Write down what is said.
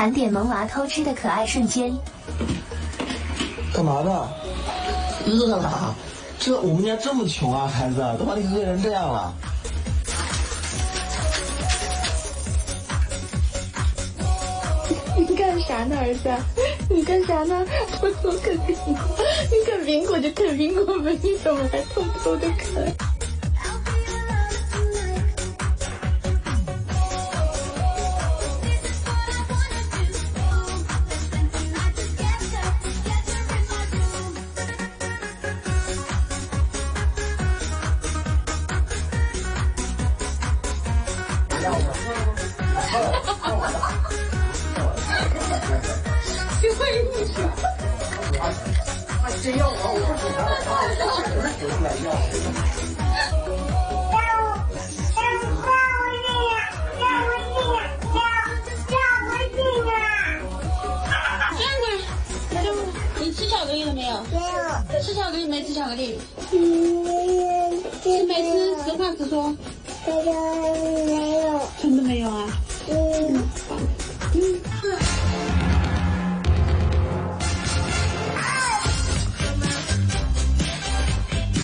盘点萌娃偷吃的可爱瞬间。干嘛呢？饿了。这我们家这么穷啊，孩子都把你饿成这样了。你干啥呢，儿子？你干啥呢？我偷啃苹果，你啃苹果就啃苹果呗，你怎么还偷偷的啃？真要我，我不给他，要你吃巧克力了没有？没有。吃巧克力没吃巧克力？嗯，吃没吃？实话实说。没。